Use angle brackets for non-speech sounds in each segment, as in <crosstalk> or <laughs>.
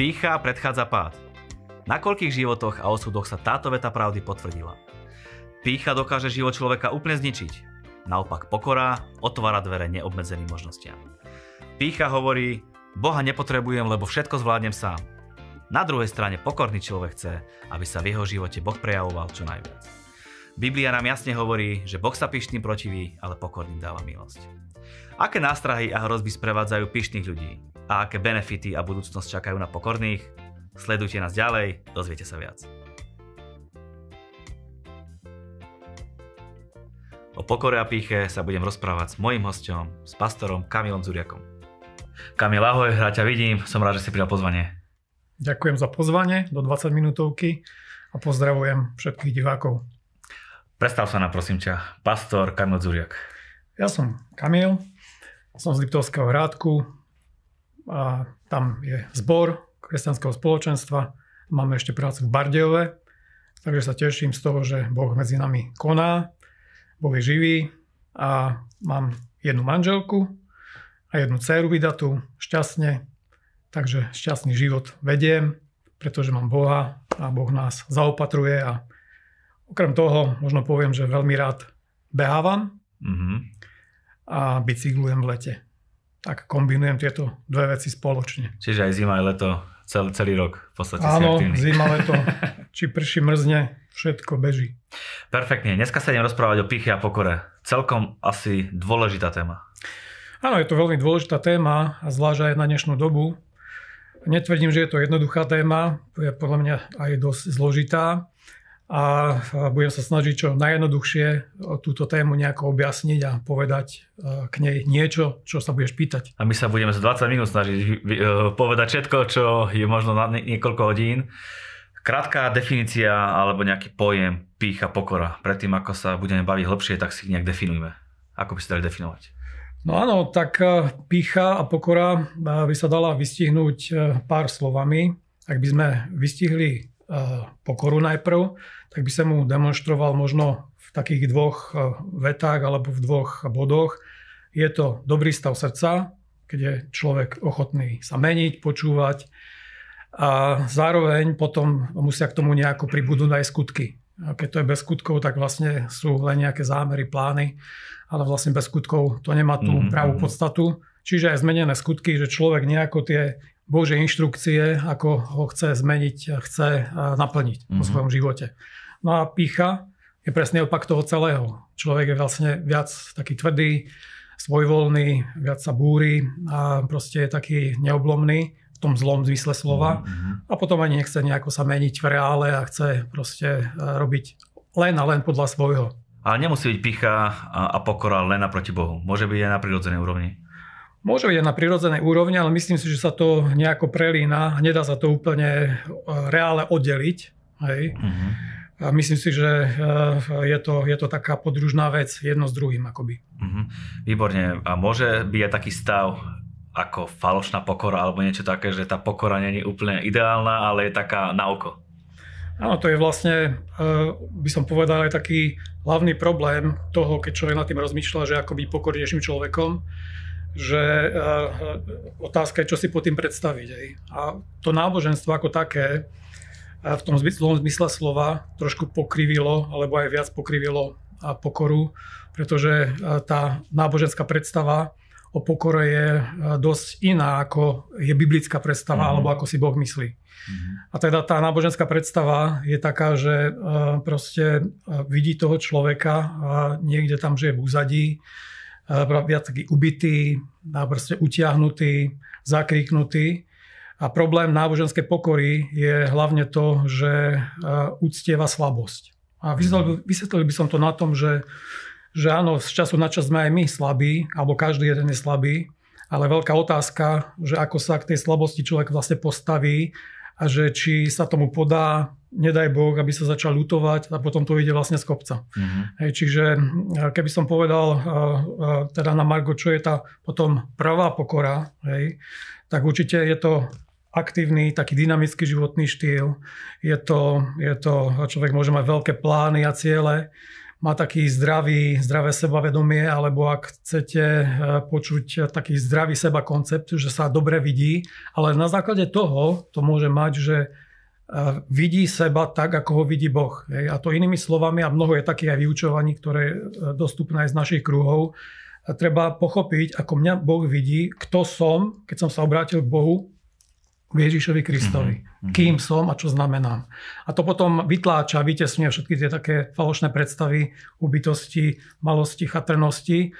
Pícha predchádza pád. Na koľkých životoch a osudoch sa táto veta pravdy potvrdila? Pícha dokáže život človeka úplne zničiť. Naopak pokora otvára dvere neobmedzeným možnostiam. Pícha hovorí, Boha nepotrebujem, lebo všetko zvládnem sám. Na druhej strane pokorný človek chce, aby sa v jeho živote Boh prejavoval čo najviac. Biblia nám jasne hovorí, že Boh sa pyšným protiví, ale pokorným dáva milosť. Aké nástrahy a hrozby sprevádzajú pyšných ľudí? a aké benefity a budúcnosť čakajú na pokorných? Sledujte nás ďalej, dozviete sa viac. O pokore a píche sa budem rozprávať s mojím hostom, s pastorom Kamilom Zuriakom. Kamil, ahoj, rád ťa vidím, som rád, že si prijal pozvanie. Ďakujem za pozvanie do 20 minútovky a pozdravujem všetkých divákov. Predstav sa na prosím ťa, pastor Kamil Zuriak. Ja som Kamil, som z Liptovského hrádku, a tam je zbor kresťanského spoločenstva. Máme ešte prácu v Bardejove, takže sa teším z toho, že Boh medzi nami koná, Boh je živý a mám jednu manželku a jednu dceru vydatú šťastne, takže šťastný život vediem, pretože mám Boha a Boh nás zaopatruje a okrem toho možno poviem, že veľmi rád behávam mm-hmm. A bicyklujem v lete tak kombinujem tieto dve veci spoločne. Čiže aj zima, aj leto, celý, celý rok v podstate Áno, zima, <laughs> leto, či prší, mrzne, všetko beží. Perfektne, dneska sa idem rozprávať o pichy a pokore. Celkom asi dôležitá téma. Áno, je to veľmi dôležitá téma a zvlášť aj na dnešnú dobu. Netvrdím, že je to jednoduchá téma, je podľa mňa aj dosť zložitá a budem sa snažiť čo najjednoduchšie túto tému nejako objasniť a povedať k nej niečo, čo sa budeš pýtať. A my sa budeme za 20 minút snažiť e, povedať všetko, čo je možno na niekoľko hodín. Krátka definícia alebo nejaký pojem pícha, pokora. Predtým, ako sa budeme baviť hlbšie, tak si nejak definujme. Ako by sa dali definovať? No áno, tak e, pícha a pokora e, by sa dala vystihnúť pár slovami. Ak by sme vystihli pokoru najprv, tak by sa mu demonstroval možno v takých dvoch e, vetách alebo v dvoch bodoch. Je to dobrý stav srdca, keď je človek ochotný sa meniť, počúvať a zároveň potom musia k tomu nejako pribudnúť aj skutky. A keď to je bez skutkov, tak vlastne sú len nejaké zámery, plány, ale vlastne bez skutkov to nemá tú mm-hmm. pravú podstatu. Čiže aj zmenené skutky, že človek nejako tie Božie inštrukcie, ako ho chce zmeniť, chce naplniť mm-hmm. vo mhm. svojom živote. No a pícha je presne opak toho celého. Človek je vlastne viac taký tvrdý, svojvoľný, viac sa búri a proste je taký neoblomný v tom zlom zmysle slova. Mm-hmm. A potom ani nechce nejako sa meniť v reále a chce proste e, robiť len a len podľa svojho. Ale nemusí byť pícha a pokora len naproti Bohu. Môže byť aj na prirodzenej úrovni. Môže byť na prirodzenej úrovni, ale myslím si, že sa to nejako prelína. Nedá sa to úplne e, reále oddeliť. Hej. Mm-hmm. A myslím si, že eh, je to, je to taká podružná vec jedno s druhým akoby. Mm-hmm. Výborne. A môže byť aj taký stav ako falošná pokora alebo niečo také, že tá pokora není úplne ideálna, ale je taká na oko. Áno, to je vlastne, eh, by som povedal, aj taký hlavný problém toho, keď človek nad tým rozmýšľa, že ako byť pokornejším človekom, že eh, otázka je, čo si pod tým predstaviť. A to náboženstvo ako také, v tom zlom zmysle slova trošku pokrivilo, alebo aj viac pokrivilo pokoru, pretože tá náboženská predstava o pokore je dosť iná, ako je biblická predstava, mm-hmm. alebo ako si Boh myslí. Mm-hmm. A teda tá náboženská predstava je taká, že proste vidí toho človeka a niekde tam, že je v úzadí, viac taký ubitý, proste utiahnutý, zakriknutý a problém náboženskej pokory je hlavne to, že uctieva slabosť. A vysvetlil, vysvetlil by som to na tom, že, že áno, z času na čas sme aj my slabí, alebo každý jeden je slabý, ale veľká otázka, že ako sa k tej slabosti človek vlastne postaví a že či sa tomu podá, nedaj Boh, aby sa začal lutovať a potom to ide vlastne z kopca. Mm-hmm. Hej, čiže keby som povedal teda na Margo, čo je tá potom pravá pokora, hej, tak určite je to aktívny, taký dynamický životný štýl. Je to, je to, človek môže mať veľké plány a ciele, má taký zdravý, zdravé sebavedomie, alebo ak chcete počuť taký zdravý seba koncept, že sa dobre vidí, ale na základe toho to môže mať, že vidí seba tak, ako ho vidí Boh. A to inými slovami, a mnoho je takých aj vyučovaní, ktoré je dostupné aj z našich kruhov, treba pochopiť, ako mňa Boh vidí, kto som, keď som sa obrátil k Bohu, Ježišovi Kristovi. Mm-hmm. Kým som a čo znamenám. A to potom vytláča, vytesňuje všetky tie také falošné predstavy ubytosti, malosti, chatrnosti.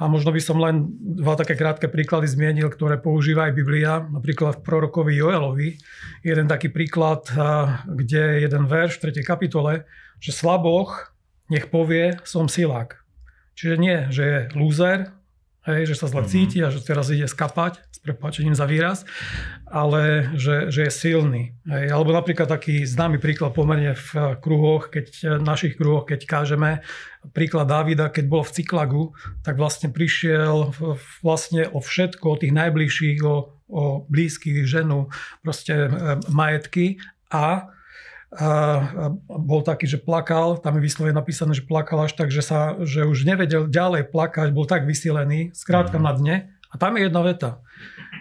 A možno by som len dva také krátke príklady zmienil, ktoré používa aj Biblia. Napríklad v prorokovi Joelovi. Jeden taký príklad, kde je jeden verš v 3. kapitole, že slaboch nech povie, som silák. Čiže nie, že je lúzer, hej, že sa zle mm-hmm. cíti a že teraz ide skapať, s prepáčením za výraz, ale že, že je silný. Hej. Alebo napríklad taký známy príklad pomerne v kruhoch, keď, v našich kruhoch, keď kážeme príklad Davida, keď bol v Cyklagu, tak vlastne prišiel vlastne o všetko, o tých najbližších, o, o blízkych, ženu, proste e, majetky a a bol taký, že plakal, tam je vyslovene napísané, že plakal až tak, že, sa, že už nevedel ďalej plakať, bol tak vysilený, skrátka mm. na dne. A tam je jedna veta,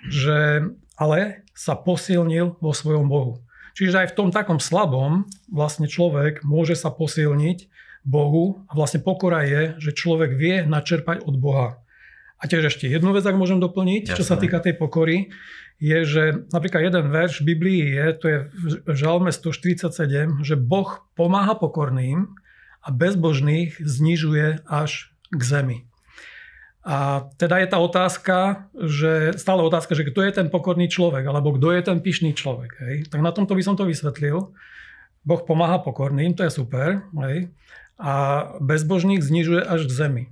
že ale sa posilnil vo svojom Bohu. Čiže aj v tom takom slabom vlastne človek môže sa posilniť Bohu a vlastne pokora je, že človek vie načerpať od Boha. A tiež ešte jednu vec, ak môžem doplniť, Jasne. čo sa týka tej pokory, je, že napríklad jeden verš v Biblii je, to je v Žalme 147, že Boh pomáha pokorným a bezbožných znižuje až k zemi. A teda je tá otázka, že stále otázka, že kto je ten pokorný človek, alebo kto je ten pyšný človek. Hej? Tak na tomto by som to vysvetlil. Boh pomáha pokorným, to je super. Hej? A bezbožník znižuje až k zemi.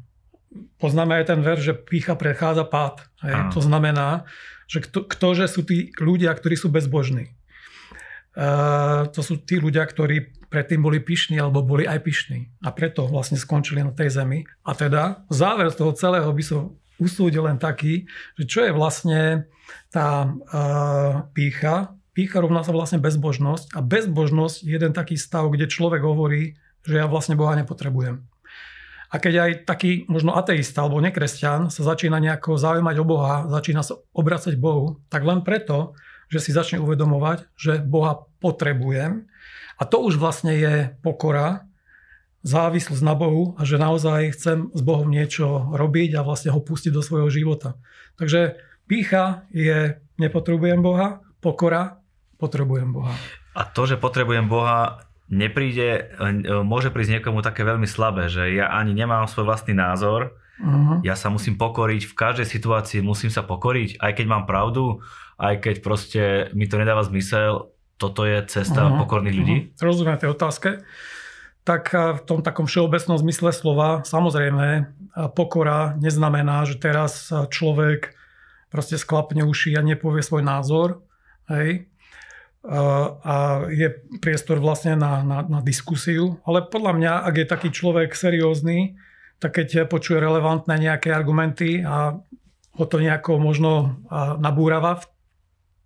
Poznáme aj ten ver, že pícha prechádza pád. Hej? To znamená, že kto, ktože sú tí ľudia, ktorí sú bezbožní. Uh, to sú tí ľudia, ktorí predtým boli pyšní alebo boli aj pyšní. A preto vlastne skončili na tej zemi. A teda záver z toho celého by som usúdil len taký, že čo je vlastne tá uh, pícha. Pícha rovná sa vlastne bezbožnosť a bezbožnosť je jeden taký stav, kde človek hovorí, že ja vlastne Boha nepotrebujem. A keď aj taký možno ateista alebo nekresťan sa začína nejako zaujímať o Boha, začína sa obracať Bohu, tak len preto, že si začne uvedomovať, že Boha potrebujem. A to už vlastne je pokora, závislosť na Bohu a že naozaj chcem s Bohom niečo robiť a vlastne ho pustiť do svojho života. Takže pícha je nepotrebujem Boha, pokora potrebujem Boha. A to, že potrebujem Boha, nepríde, e, môže prísť niekomu také veľmi slabé, že ja ani nemám svoj vlastný názor, uh-huh. ja sa musím pokoriť, v každej situácii musím sa pokoriť, aj keď mám pravdu, aj keď proste mi to nedáva zmysel, toto je cesta uh-huh. pokorných ľudí. Uh-huh. Rozumiem tej otázke. Tak v tom takom všeobecnom zmysle slova, samozrejme, pokora neznamená, že teraz človek proste sklapne uši a nepovie svoj názor. Hej a je priestor vlastne na, na, na diskusiu. Ale podľa mňa, ak je taký človek seriózny, tak keď počuje relevantné nejaké argumenty a ho to nejako možno nabúrava v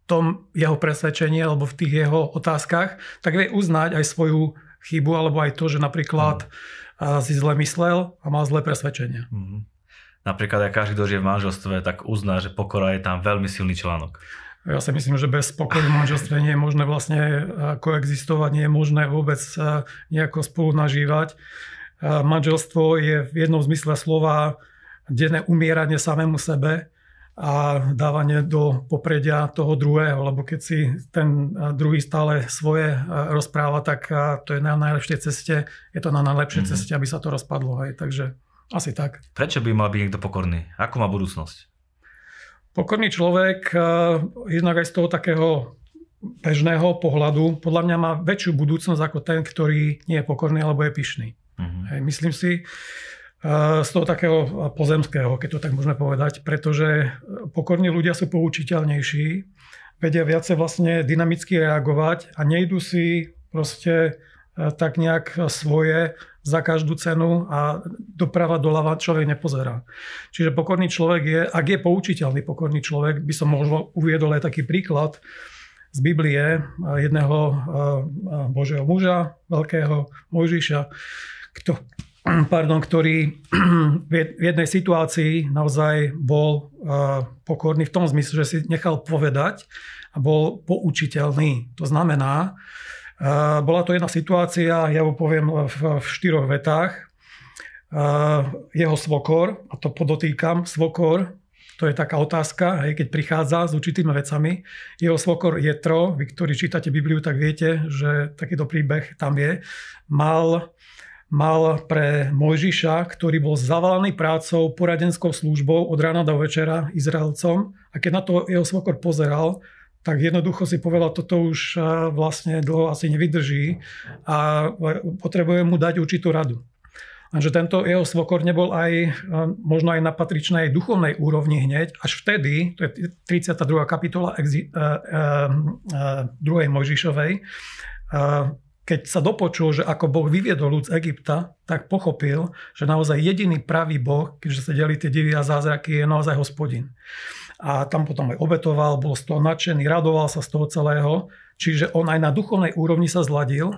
tom jeho presvedčení alebo v tých jeho otázkach, tak vie uznať aj svoju chybu alebo aj to, že napríklad mm. si zle myslel a mal zlé presvedčenie. Mm. Napríklad aj každý, kto žije v manželstve, tak uzná, že pokora je tam veľmi silný článok. Ja si myslím, že bez spokoju v manželstve nie je možné vlastne e, koexistovať, nie je možné vôbec e, nejako spolu nažívať. E, manželstvo je v jednom zmysle slova denné umieranie samému sebe a dávanie do popredia toho druhého, lebo keď si ten druhý stále svoje rozpráva, tak to je na najlepšej ceste, je to na najlepšej mm-hmm. ceste, aby sa to rozpadlo. Hej. Takže asi tak. Prečo by mal byť niekto pokorný? Ako má budúcnosť? Pokorný človek, eh, jednak aj z toho takého bežného pohľadu, podľa mňa má väčšiu budúcnosť ako ten, ktorý nie je pokorný alebo je pyšný. Uh-huh. Hej, myslím si, eh, z toho takého pozemského, keď to tak môžeme povedať, pretože pokorní ľudia sú poučiteľnejší, vedia viacej vlastne dynamicky reagovať a nejdu si proste eh, tak nejak svoje za každú cenu a doprava doľava človek nepozerá. Čiže pokorný človek je, ak je poučiteľný pokorný človek, by som možno uviedol aj taký príklad z Biblie jedného Božieho muža, veľkého Mojžiša, pardon, ktorý v jednej situácii naozaj bol pokorný v tom zmysle, že si nechal povedať a bol poučiteľný. To znamená, bola to jedna situácia, ja ho poviem v, v štyroch vetách. Jeho svokor, a to podotýkam, svokor, to je taká otázka, hej, keď prichádza s určitými vecami. Jeho svokor Jetro, vy, ktorí čítate Bibliu, tak viete, že takýto príbeh tam je, mal, mal pre Mojžiša, ktorý bol zavalaný prácou, poradenskou službou od rána do večera Izraelcom. A keď na to jeho svokor pozeral, tak jednoducho si povedal, toto už vlastne dlho asi nevydrží a potrebuje mu dať určitú radu. Lenže tento jeho svokor nebol aj možno aj na patričnej duchovnej úrovni hneď, až vtedy, to je 32. kapitola exi, uh, 2. Mojžišovej, keď sa dopočul, že ako Boh vyviedol ľud z Egypta, tak pochopil, že naozaj jediný pravý Boh, keďže sa delí tie divy a zázraky, je naozaj hospodin a tam potom aj obetoval, bol z toho nadšený, radoval sa z toho celého, čiže on aj na duchovnej úrovni sa zladil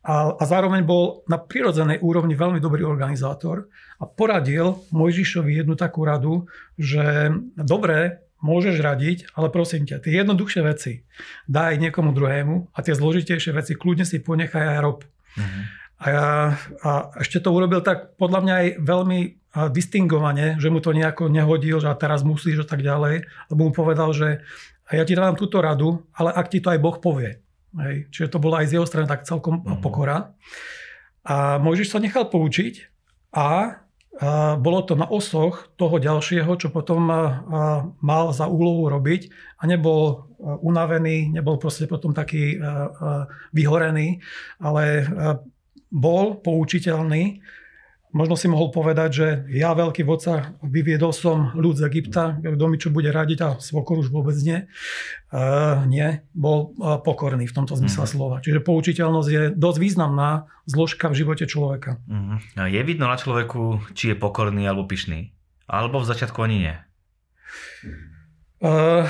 a, a zároveň bol na prirodzenej úrovni veľmi dobrý organizátor a poradil Mojžišovi jednu takú radu, že dobre, môžeš radiť, ale prosím ťa, tie jednoduchšie veci daj niekomu druhému a tie zložitejšie veci kľudne si ponechaj aj rob. Mm-hmm. A, ja, a ešte to urobil tak podľa mňa aj veľmi distingovane, že mu to nejako nehodil, že a teraz musíš a tak ďalej, lebo mu povedal, že ja ti dávam túto radu, ale ak ti to aj Boh povie. Hej. Čiže to bolo aj z jeho strany tak celkom mm-hmm. pokora. A Mojžiš sa nechal poučiť a, a bolo to na osoch toho ďalšieho, čo potom a, a, mal za úlohu robiť a nebol unavený, nebol proste potom taký a, a, vyhorený, ale a, bol poučiteľný. Možno si mohol povedať, že ja, veľký vodca, vyviedol som ľud z Egypta, kto mi čo bude radiť a svokor už vôbec nie. Uh, nie, bol uh, pokorný v tomto zmysle mm-hmm. slova. Čiže poučiteľnosť je dosť významná zložka v živote človeka. Mm-hmm. Je vidno na človeku, či je pokorný alebo pyšný? Alebo v začiatku ani nie? Uh,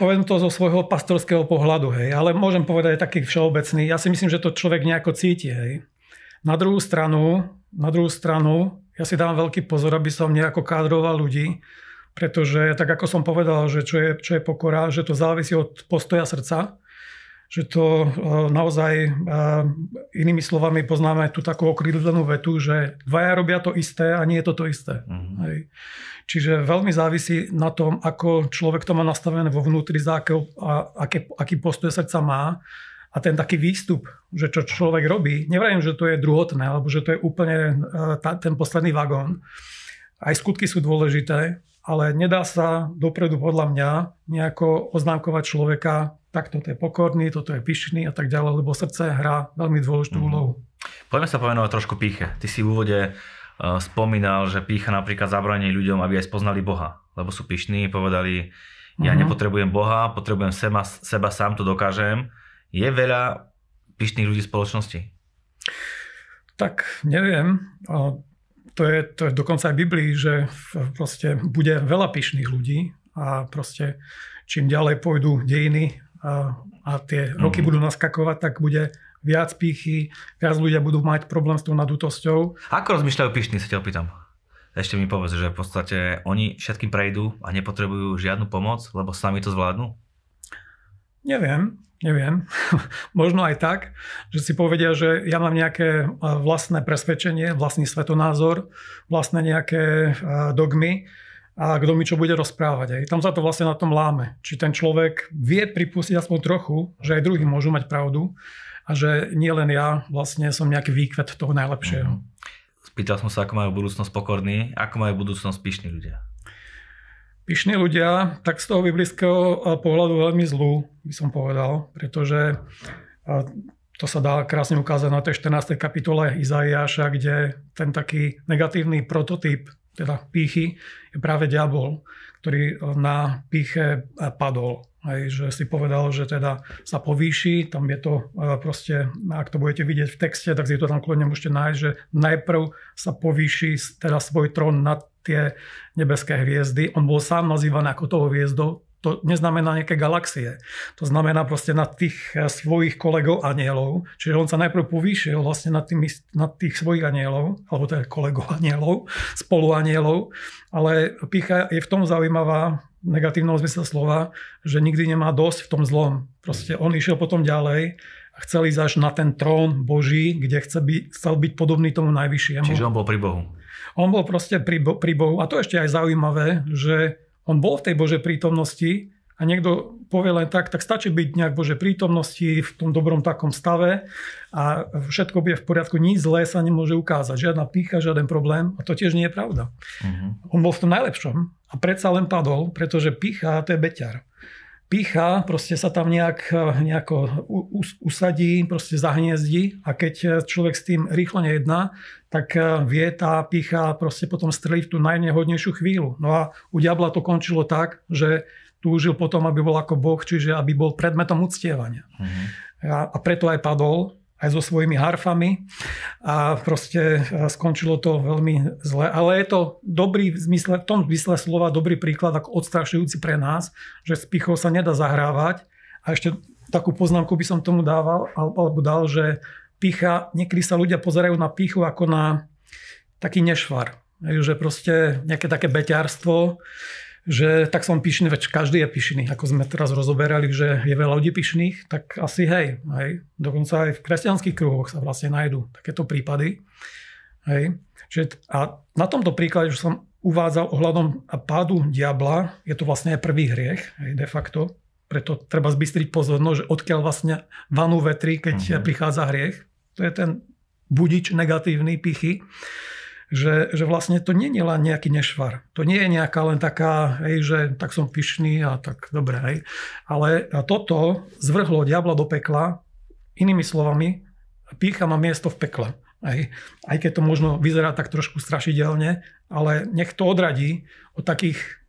poviem to zo svojho pastorského pohľadu, hej, ale môžem povedať aj taký všeobecný. Ja si myslím, že to človek nejako cíti, hej. Na druhú stranu, na druhú stranu, ja si dám veľký pozor, aby som nejako kádroval ľudí, pretože tak ako som povedal, že čo je, čo je pokora, že to závisí od postoja srdca, že to e, naozaj e, inými slovami poznáme tú takú okrydlenú vetu, že dvaja robia to isté a nie je to to isté. Mm-hmm. Hej. Čiže veľmi závisí na tom, ako človek to má nastavené vo vnútri, za aký, aký, aký postoj srdca má a ten taký výstup, že čo človek robí, nevrajím, že to je druhotné, alebo že to je úplne e, tá, ten posledný vagón. Aj skutky sú dôležité, ale nedá sa dopredu podľa mňa nejako oznámkovať človeka, tak toto je pokorný, toto je pyšný a tak ďalej, lebo srdce hrá veľmi dôležitú mm. úlohu. Poďme sa povenovať trošku píche. Ty si v úvode uh, spomínal, že pícha napríklad zabranie ľuďom, aby aj spoznali Boha, lebo sú pyšní, povedali, ja mm-hmm. nepotrebujem Boha, potrebujem seba, seba sám to dokážem je veľa pyšných ľudí v spoločnosti? Tak neviem. To je, to je dokonca aj v Biblii, že proste bude veľa pyšných ľudí a proste čím ďalej pôjdu dejiny a, a tie roky mm. budú naskakovať, tak bude viac pýchy, viac ľudia budú mať problém s tou nadutosťou. Ako rozmýšľajú pyšní, sa ťa opýtam. Ešte mi povedz, že v podstate oni všetkým prejdú a nepotrebujú žiadnu pomoc, lebo sami to zvládnu? Neviem. Neviem, <laughs> možno aj tak, že si povedia, že ja mám nejaké vlastné presvedčenie, vlastný svetonázor, vlastné nejaké dogmy a kto mi čo bude rozprávať. Aj. Tam sa to vlastne na tom láme. Či ten človek vie pripustiť aspoň trochu, že aj druhý môžu mať pravdu a že nie len ja vlastne som nejaký výkvet toho najlepšieho. Mm-hmm. Spýtal som sa, ako majú budúcnosť pokorní, ako majú budúcnosť pyšní ľudia. Pyšní ľudia, tak z toho biblického eh, pohľadu veľmi zlú, by som povedal, pretože eh, to sa dá krásne ukázať na tej 14. kapitole Izaiáša, kde ten taký negatívny prototyp, teda pýchy, je práve diabol, ktorý eh, na píche padol. Aj, že si povedal, že teda sa povýši, tam je to proste, ak to budete vidieť v texte, tak si to tam kľudne môžete nájsť, že najprv sa povýši teda svoj trón nad tie nebeské hviezdy. On bol sám nazývaný ako toho hviezdou, to neznamená nejaké galaxie. To znamená proste na tých eh, svojich kolegov anielov. Čiže on sa najprv povýšil vlastne na, tými, na tých svojich anielov, alebo teda kolegov anielov, spolu anielov, ale pícha je v tom zaujímavá, negatívnom zmysle slova, že nikdy nemá dosť v tom zlom. Proste on išiel potom ďalej a chcel ísť až na ten trón Boží, kde chce byť, chcel byť podobný tomu najvyššiemu. Čiže on bol pri Bohu. On bol proste pri, pri Bohu. A to ešte aj zaujímavé, že on bol v tej Božej prítomnosti a niekto povie len tak, tak stačí byť nejak Bože prítomnosti v tom dobrom takom stave a všetko bude v poriadku, nič zlé sa nemôže ukázať, žiadna pícha, žiaden problém a to tiež nie je pravda. Uh-huh. On bol v tom najlepšom a predsa len padol, pretože pícha to je beťar. Pícha proste sa tam nejak, nejako usadí, proste zahniezdí a keď človek s tým rýchlo nejedná, tak vie tá pícha proste potom streliť v tú najnehodnejšiu chvíľu. No a u diabla to končilo tak, že túžil potom, aby bol ako Boh, čiže aby bol predmetom uctievania. Uh-huh. A, a preto aj padol, aj so svojimi harfami a proste skončilo to veľmi zle. Ale je to dobrý v, zmysle, v tom zmysle slova dobrý príklad ako odstrašujúci pre nás, že s pichou sa nedá zahrávať. A ešte takú poznámku by som tomu dával, alebo dal, že picha, niekedy sa ľudia pozerajú na pichu ako na taký nešvar. Že proste nejaké také beťarstvo, že tak som pyšný, veď každý je pyšný, ako sme teraz rozoberali, že je veľa ľudí pyšných, tak asi hej, hej. Dokonca aj v kresťanských kruhoch sa vlastne nájdú takéto prípady. Hej. Čiže, a na tomto príklade, že som uvádzal ohľadom pádu diabla, je to vlastne aj prvý hriech, hej, de facto. Preto treba zbystriť pozornosť, že odkiaľ vlastne vanú vetri, keď uh-huh. prichádza hriech. To je ten budič negatívny pichy že, že vlastne to nie je len nejaký nešvar. To nie je nejaká len taká, hej, že tak som pyšný a tak dobre. Hej. Ale toto zvrhlo diabla do pekla, inými slovami, pícha má miesto v pekle. Hej. Aj keď to možno vyzerá tak trošku strašidelne, ale nech to odradí od takých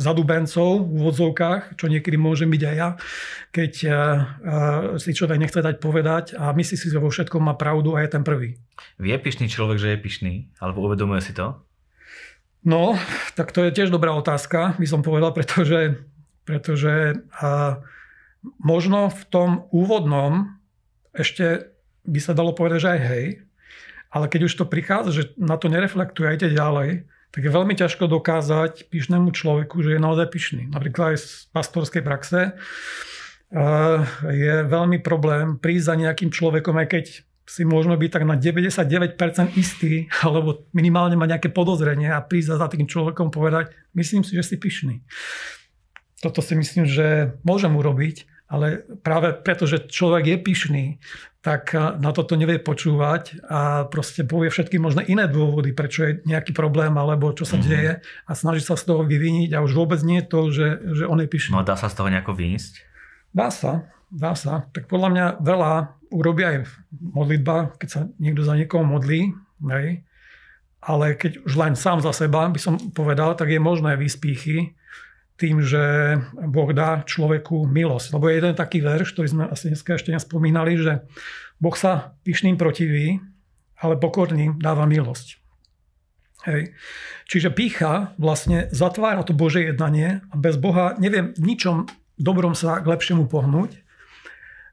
zadubencov v úvodzovkách, čo niekedy môže byť aj ja, keď uh, si človek nechce dať povedať a myslí si, že vo všetkom má pravdu a je ten prvý. Vie pyšný človek, že je pyšný? Alebo uvedomuje si to? No, tak to je tiež dobrá otázka, by som povedal, pretože, pretože uh, možno v tom úvodnom ešte by sa dalo povedať, že aj hej, ale keď už to prichádza, že na to nereflektuje aj ďalej, tak je veľmi ťažko dokázať pyšnému človeku, že je naozaj pyšný. Napríklad aj z pastorskej praxe eh, je veľmi problém prísť za nejakým človekom, aj keď si môžeme byť tak na 99% istý, <laughs> alebo minimálne mať nejaké podozrenie a prísť za tým človekom povedať, myslím si, že si pyšný. Toto si myslím, že môžem urobiť, ale práve preto, že človek je pyšný, tak na toto nevie počúvať a proste povie všetky možné iné dôvody, prečo je nejaký problém alebo čo sa mm-hmm. deje a snaží sa z toho vyviniť a už vôbec nie je to, že, že on je pyšný. No dá sa z toho nejako vynísť? Dá sa, dá sa. Tak podľa mňa veľa urobí aj modlitba, keď sa niekto za niekoho modlí, hej. ale keď už len sám za seba by som povedal, tak je možné vyspíchy tým, že Boh dá človeku milosť. Lebo je jeden taký verš, ktorý sme asi dneska ešte nespomínali, že Boh sa pyšným protiví, ale pokorným dáva milosť. Hej. Čiže pícha vlastne zatvára to Bože jednanie a bez Boha neviem ničom dobrom sa k lepšiemu pohnúť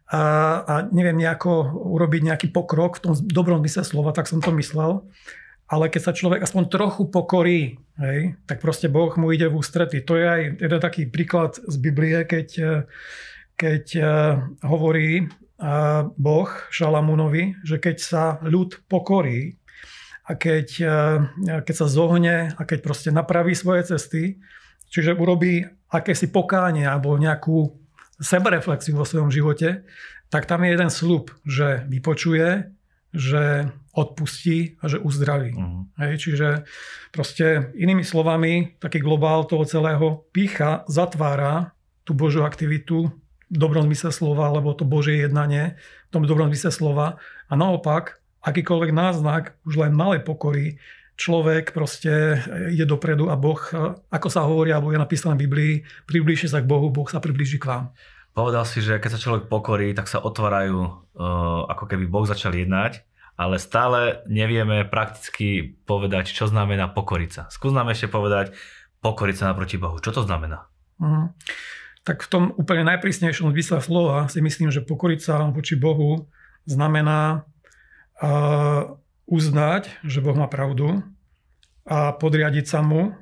a, a neviem nejako urobiť nejaký pokrok v tom dobrom mysle slova, tak som to myslel ale keď sa človek aspoň trochu pokorí, hej, tak proste Boh mu ide v ústrety. To je aj jeden taký príklad z Biblie, keď, keď eh, hovorí eh, Boh Šalamúnovi, že keď sa ľud pokorí a keď, eh, keď sa zohne a keď proste napraví svoje cesty, čiže urobí akési pokánie alebo nejakú sebereflexiu vo svojom živote, tak tam je jeden slub, že vypočuje, že odpustí a že uzdraví. Uh-huh. Hej, čiže proste inými slovami, taký globál toho celého pícha zatvára tú Božiu aktivitu v dobrom zmysle slova, alebo to Božie jednanie v tom dobrom zmysle slova. A naopak, akýkoľvek náznak už len malej pokory, človek proste ide dopredu a Boh, ako sa hovorí, alebo je napísané v Biblii, priblíži sa k Bohu, Boh sa priblíži k vám. Povedal si, že keď sa človek pokorí, tak sa otvárajú, uh, ako keby Boh začal jednať ale stále nevieme prakticky povedať, čo znamená pokoriť sa. Skús nám ešte povedať pokoriť sa naproti Bohu. Čo to znamená? Uh-huh. Tak v tom úplne najprísnejšom zmysle slova si myslím, že pokoriť sa voči Bohu znamená uh, uznať, že Boh má pravdu a podriadiť sa mu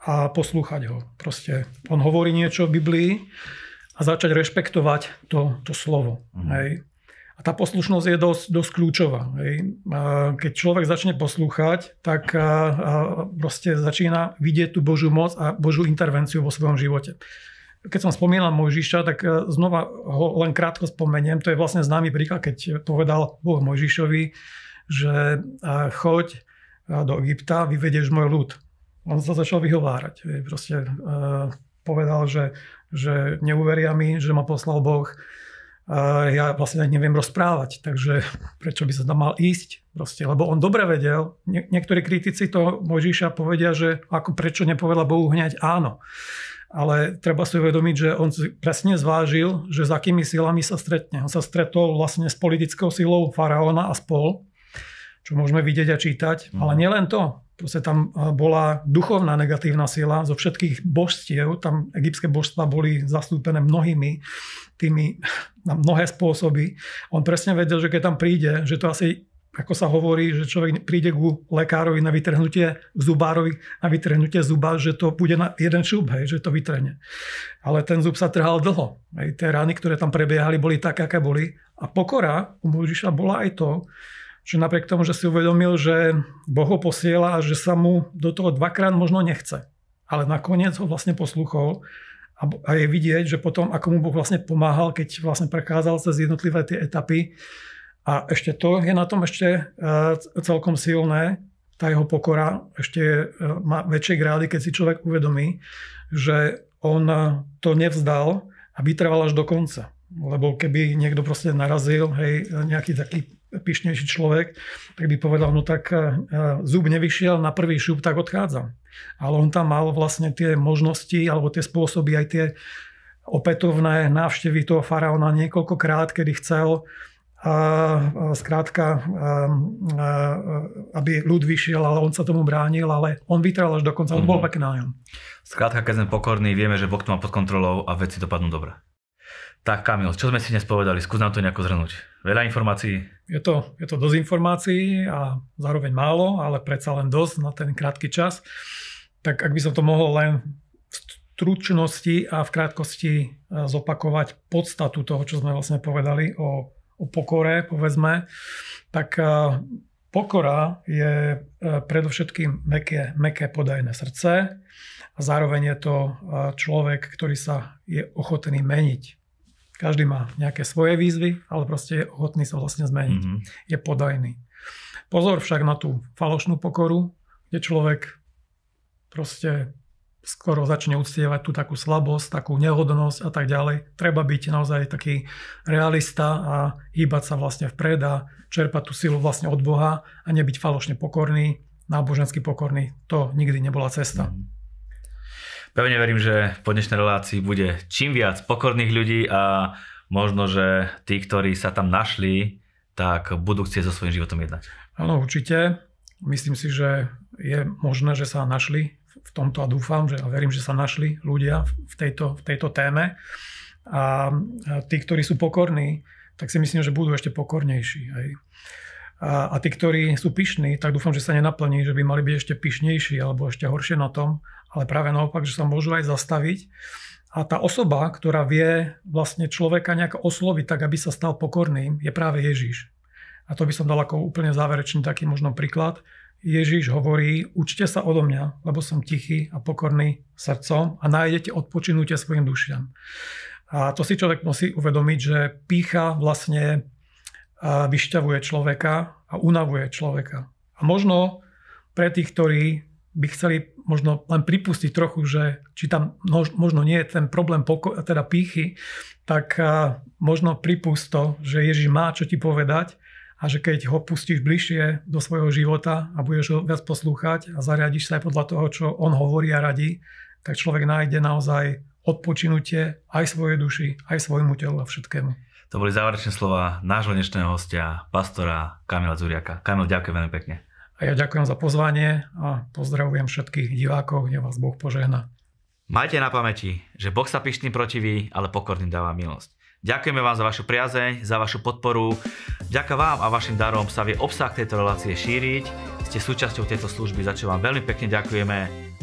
a poslúchať ho. Proste on hovorí niečo v Biblii a začať rešpektovať to, to slovo. Mm. Hej. A tá poslušnosť je dosť, dosť kľúčová. Hej. Keď človek začne poslúchať, tak proste začína vidieť tú Božiu moc a Božiu intervenciu vo svojom živote. Keď som spomínal Mojžiša, tak znova ho len krátko spomeniem. To je vlastne známy príklad, keď povedal Boh Mojžišovi, že choď do Egypta, vyvedieš môj ľud. On sa začal vyhovárať. Proste povedal, že, že neuveria mi, že ma poslal Boh ja vlastne neviem rozprávať, takže prečo by sa tam mal ísť? Proste, lebo on dobre vedel, nie, niektorí kritici to Mojžiša povedia, že ako prečo nepovedal Bohu hneď áno. Ale treba si uvedomiť, že on presne zvážil, že s akými silami sa stretne. On sa stretol vlastne s politickou silou faraóna a spol, čo môžeme vidieť a čítať. Mm. Ale nielen to. Proste tam bola duchovná negatívna sila zo všetkých božstiev. Tam egyptské božstva boli zastúpené mnohými tými na mnohé spôsoby. On presne vedel, že keď tam príde, že to asi ako sa hovorí, že človek príde ku lekárovi na vytrhnutie, k zubárovi na vytrhnutie zuba, že to bude na jeden šup, hej, že to vytrhne. Ale ten zub sa trhal dlho. Hej, tie rány, ktoré tam prebiehali, boli také, aké boli. A pokora u Mojžiša bola aj to, že napriek tomu, že si uvedomil, že Boh ho posiela a že sa mu do toho dvakrát možno nechce. Ale nakoniec ho vlastne posluchol a je vidieť, že potom, ako mu Boh vlastne pomáhal, keď vlastne prechádzal cez jednotlivé tie etapy. A ešte to je na tom ešte e, celkom silné, tá jeho pokora ešte e, má väčšie grády, keď si človek uvedomí, že on to nevzdal a vytrval až do konca. Lebo keby niekto proste narazil, hej, nejaký taký pyšnejší človek, tak by povedal, no tak e, zub nevyšiel na prvý šup, tak odchádzam ale on tam mal vlastne tie možnosti alebo tie spôsoby, aj tie opätovné návštevy toho faraóna niekoľkokrát, kedy chcel a, skrátka, aby ľud vyšiel, ale on sa tomu bránil, ale on vytral až dokonca, on bol mhm. pekný na ňom. Skrátka, keď sme pokorní, vieme, že Boh to má pod kontrolou a veci dopadnú dobre. Tak Kamil, čo sme si dnes povedali? Skús nám to nejako zhrnúť. Veľa informácií? Je to, je to dosť informácií a zároveň málo, ale predsa len dosť na ten krátky čas tak ak by som to mohol len v stručnosti a v krátkosti e, zopakovať podstatu toho, čo sme vlastne povedali o, o pokore, povedzme, tak e, pokora je e, predovšetkým meké, meké podajné srdce a zároveň je to človek, ktorý sa je ochotný meniť. Každý má nejaké svoje výzvy, ale proste je ochotný sa vlastne zmeniť. Mm-hmm. Je podajný. Pozor však na tú falošnú pokoru, kde človek proste skoro začne uctievať tú takú slabosť, takú nehodnosť a tak ďalej. Treba byť naozaj taký realista a hýbať sa vlastne vpred a čerpať tú silu vlastne od Boha a nebyť falošne pokorný, nábožensky pokorný. To nikdy nebola cesta. Mm. Pevne verím, že po dnešnej relácii bude čím viac pokorných ľudí a možno, že tí, ktorí sa tam našli, tak budú chcieť so svojím životom jednať. Áno, určite. Myslím si, že je možné, že sa našli v tomto a dúfam, že a verím, že sa našli ľudia v tejto, v tejto téme. A tí, ktorí sú pokorní, tak si myslím, že budú ešte pokornejší. Hej. A, a tí, ktorí sú pyšní, tak dúfam, že sa nenaplní, že by mali byť ešte pyšnejší alebo ešte horšie na tom, ale práve naopak, že sa môžu aj zastaviť. A tá osoba, ktorá vie vlastne človeka nejak osloviť tak, aby sa stal pokorným, je práve Ježíš. A to by som dal ako úplne záverečný taký možno príklad, Ježiš hovorí, učte sa odo mňa, lebo som tichý a pokorný srdcom a nájdete odpočinutie svojim dušiam. A to si človek musí uvedomiť, že pícha vlastne vyšťavuje človeka a unavuje človeka. A možno pre tých, ktorí by chceli možno len pripustiť trochu, že či tam možno nie je ten problém poko- teda pýchy, tak možno pripust to, že Ježiš má čo ti povedať a že keď ho pustíš bližšie do svojho života a budeš ho viac poslúchať a zariadiš sa aj podľa toho, čo on hovorí a radí, tak človek nájde naozaj odpočinutie aj svojej duši, aj svojmu telu a všetkému. To boli záverečné slova nášho dnešného hostia, pastora Kamila Zuriaka. Kamil, ďakujem veľmi pekne. A ja ďakujem za pozvanie a pozdravujem všetkých divákov, nech vás Boh požehna. Majte na pamäti, že Boh sa pyšným protiví, ale pokorným dáva milosť. Ďakujeme vám za vašu priazeň, za vašu podporu. Ďaká vám a vašim darom sa vie obsah tejto relácie šíriť. Ste súčasťou tejto služby, za čo vám veľmi pekne ďakujeme.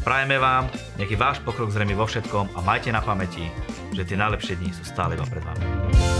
Prajeme vám, je váš pokrok zrejmy vo všetkom a majte na pamäti, že tie najlepšie dni sú stále iba pred vami.